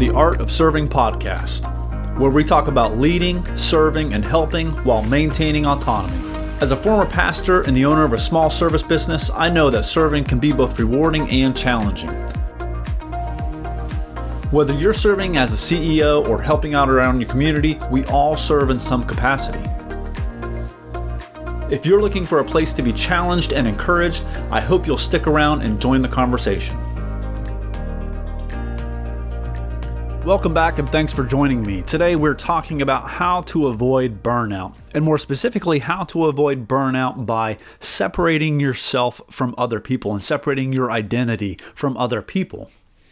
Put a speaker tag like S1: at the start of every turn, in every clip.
S1: the Art of Serving podcast, where we talk about leading, serving, and helping while maintaining autonomy. As a former pastor and the owner of a small service business, I know that serving can be both rewarding and challenging. Whether you're serving as a CEO or helping out around your community, we all serve in some capacity. If you're looking for a place to be challenged and encouraged, I hope you'll stick around and join the conversation. Welcome back and thanks for joining me. Today we're talking about how to avoid burnout, and more specifically, how to avoid burnout by separating yourself from other people and separating your identity from other people.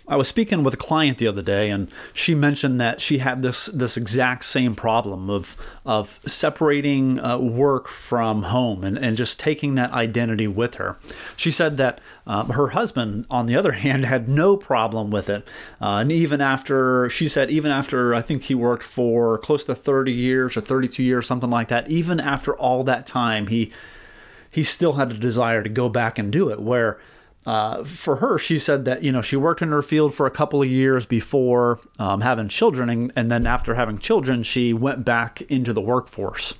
S1: I was speaking with a client the other day, and she mentioned that she had this this exact same problem of of separating uh, work from home and, and just taking that identity with her. She said that um, her husband, on the other hand, had no problem with it, uh, and even after she said, even after I think he worked for close to thirty years or thirty two years, something like that. Even after all that time, he he still had a desire to go back and do it. Where uh, for her, she said that you know she worked in her field for a couple of years before um, having children, and, and then after having children, she went back into the workforce.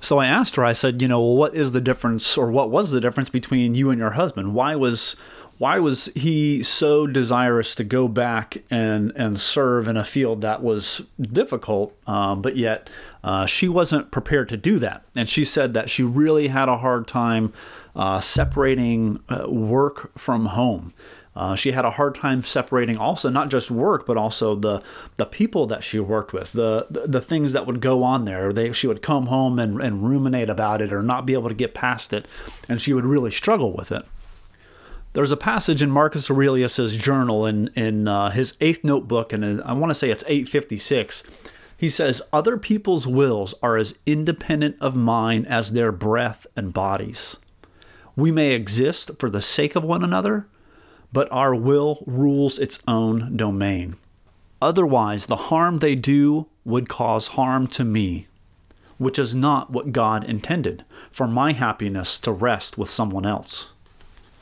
S1: So I asked her, I said, you know, what is the difference, or what was the difference between you and your husband? Why was why was he so desirous to go back and and serve in a field that was difficult, um, but yet uh, she wasn't prepared to do that? And she said that she really had a hard time uh, separating uh, work from home. Uh, she had a hard time separating also not just work but also the the people that she worked with the the, the things that would go on there they she would come home and, and ruminate about it or not be able to get past it and she would really struggle with it there's a passage in Marcus Aurelius's journal in in uh, his eighth notebook, and I want to say it's 856. He says, "Other people's wills are as independent of mine as their breath and bodies. We may exist for the sake of one another, but our will rules its own domain. Otherwise, the harm they do would cause harm to me." Which is not what God intended, for my happiness to rest with someone else.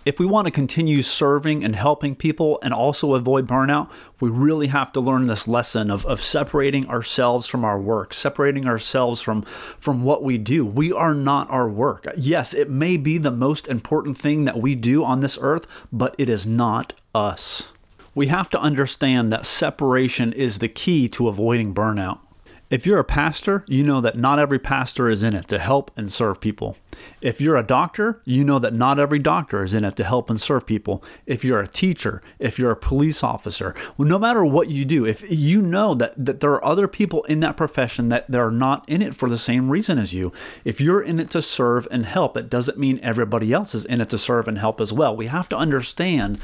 S1: If we want to continue serving and helping people and also avoid burnout, we really have to learn this lesson of, of separating ourselves from our work, separating ourselves from, from what we do. We are not our work. Yes, it may be the most important thing that we do on this earth, but it is not us. We have to understand that separation is the key to avoiding burnout. If you're a pastor, you know that not every pastor is in it to help and serve people. If you're a doctor, you know that not every doctor is in it to help and serve people. If you're a teacher, if you're a police officer, well, no matter what you do, if you know that, that there are other people in that profession that they're not in it for the same reason as you, if you're in it to serve and help, it doesn't mean everybody else is in it to serve and help as well. We have to understand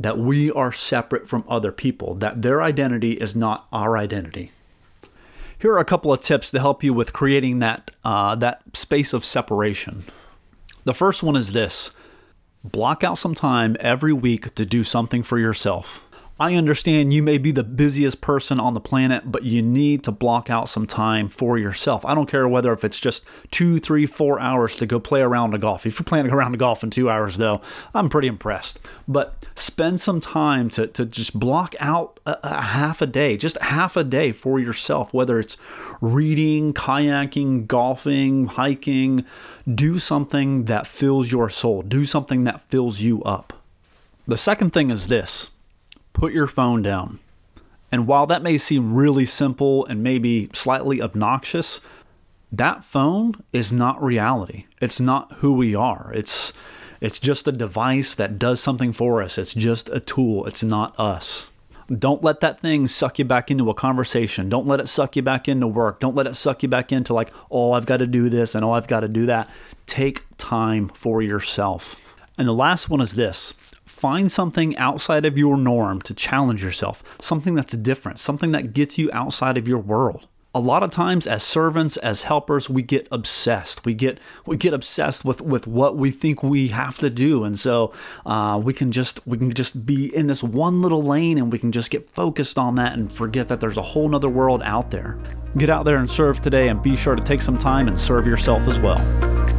S1: that we are separate from other people, that their identity is not our identity. Here are a couple of tips to help you with creating that uh, that space of separation. The first one is this: block out some time every week to do something for yourself. I understand you may be the busiest person on the planet, but you need to block out some time for yourself. I don't care whether if it's just two, three, four hours to go play around a golf. If you're playing around a golf in two hours, though, I'm pretty impressed. But spend some time to, to just block out a, a half a day, just half a day for yourself, whether it's reading, kayaking, golfing, hiking. Do something that fills your soul, do something that fills you up. The second thing is this put your phone down. And while that may seem really simple and maybe slightly obnoxious, that phone is not reality. It's not who we are. It's it's just a device that does something for us. It's just a tool. It's not us. Don't let that thing suck you back into a conversation. Don't let it suck you back into work. Don't let it suck you back into like, "Oh, I've got to do this and oh, I've got to do that." Take time for yourself. And the last one is this find something outside of your norm to challenge yourself, something that's different, something that gets you outside of your world. A lot of times as servants, as helpers, we get obsessed. We get we get obsessed with, with what we think we have to do, and so uh, we can just we can just be in this one little lane, and we can just get focused on that and forget that there's a whole nother world out there. Get out there and serve today, and be sure to take some time and serve yourself as well.